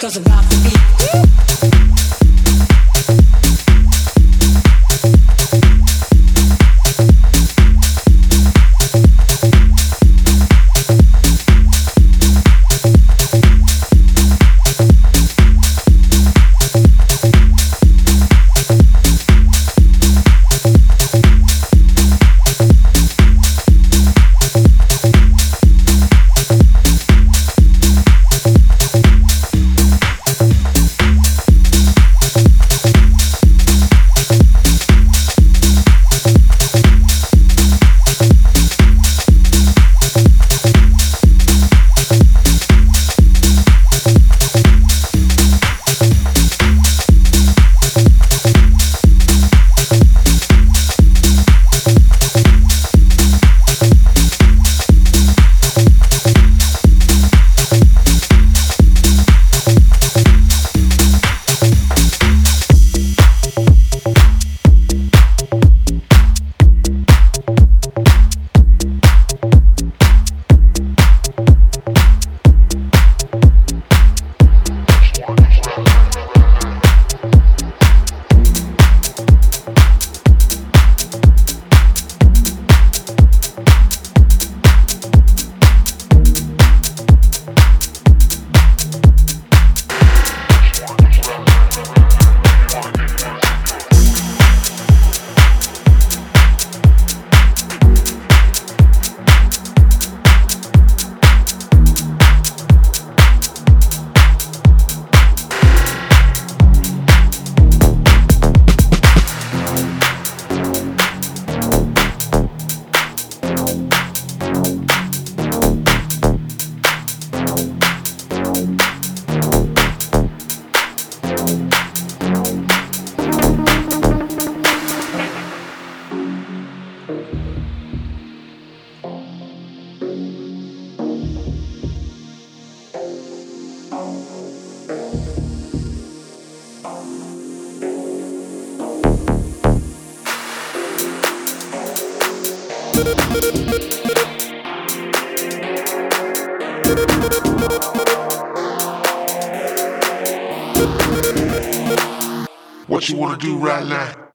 Cause I got to be. What you wanna do right now?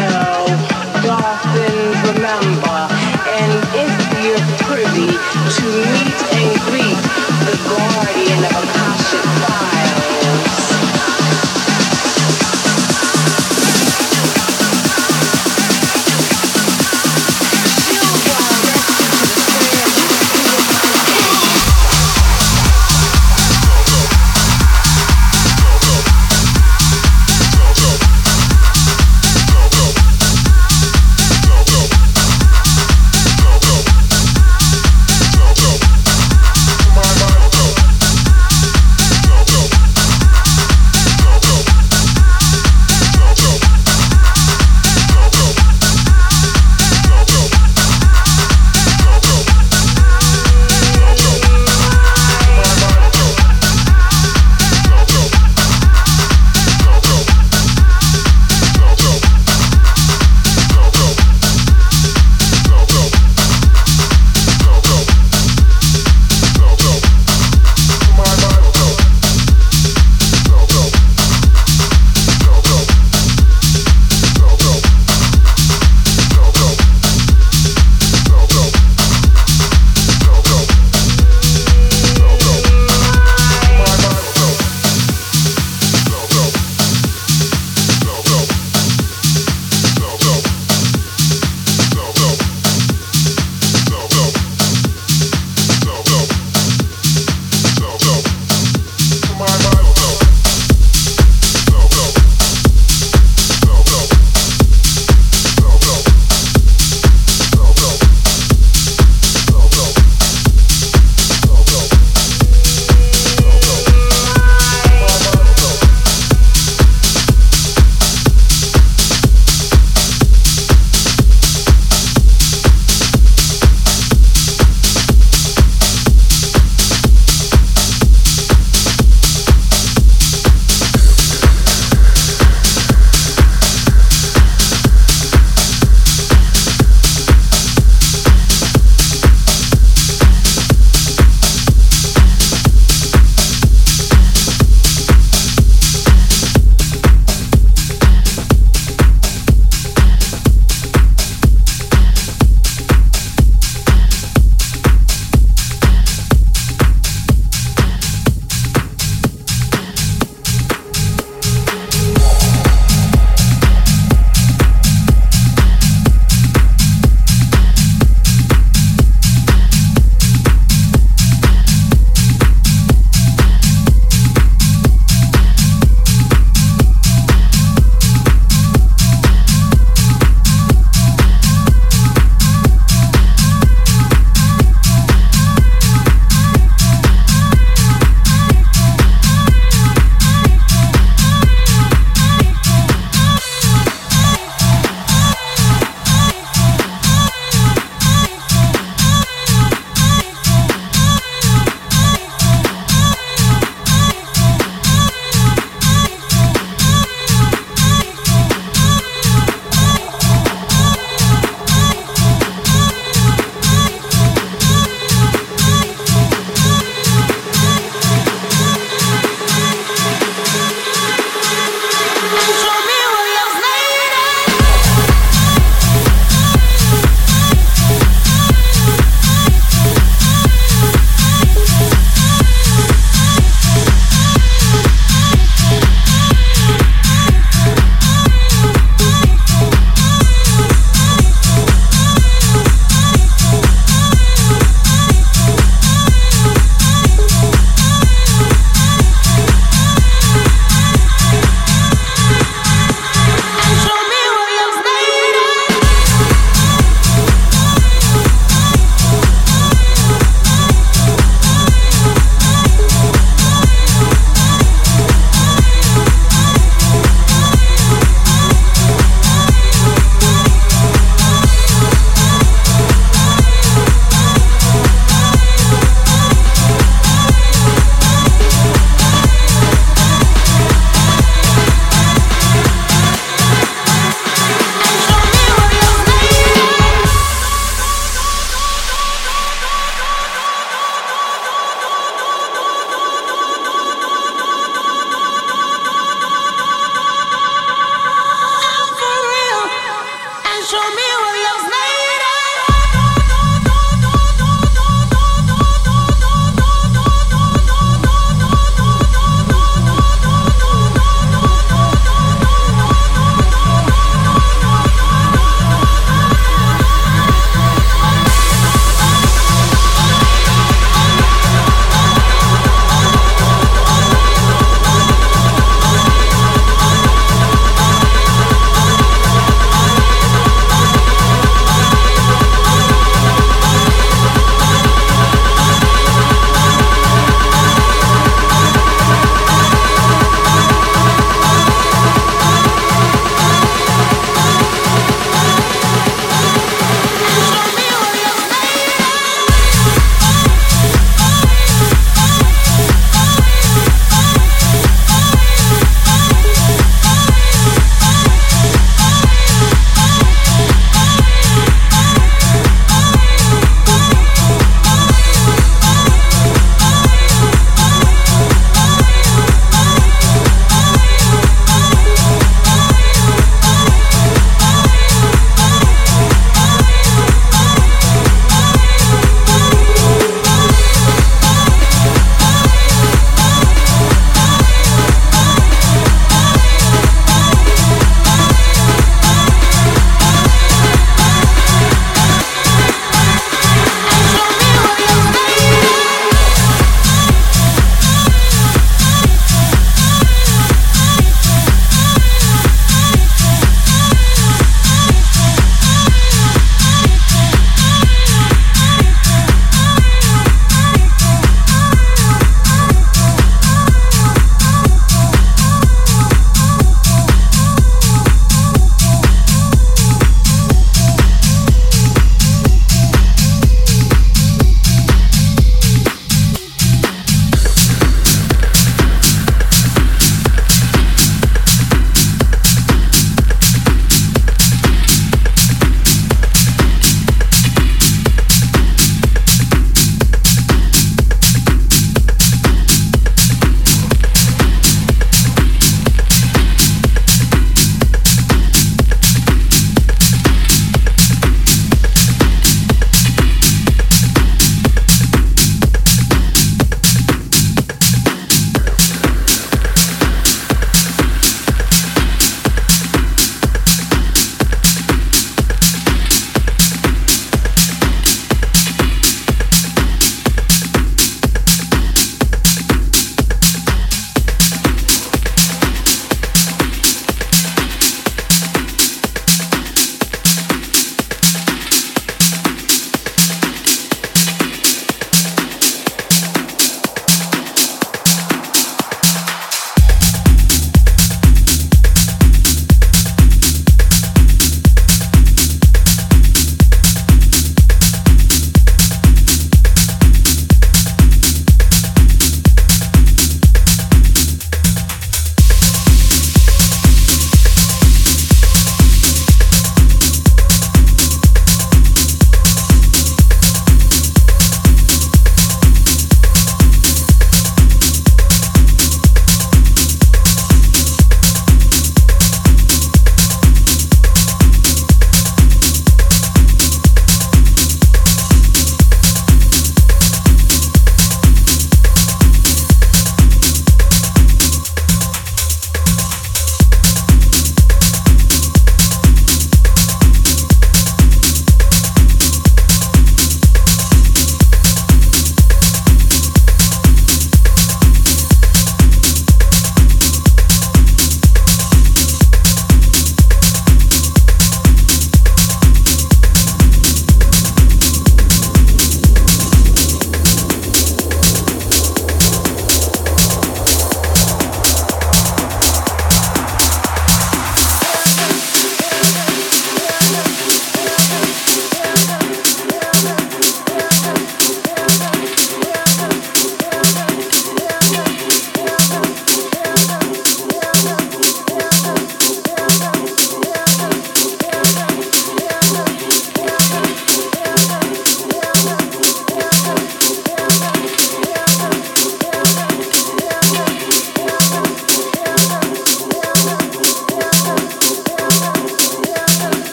Yeah.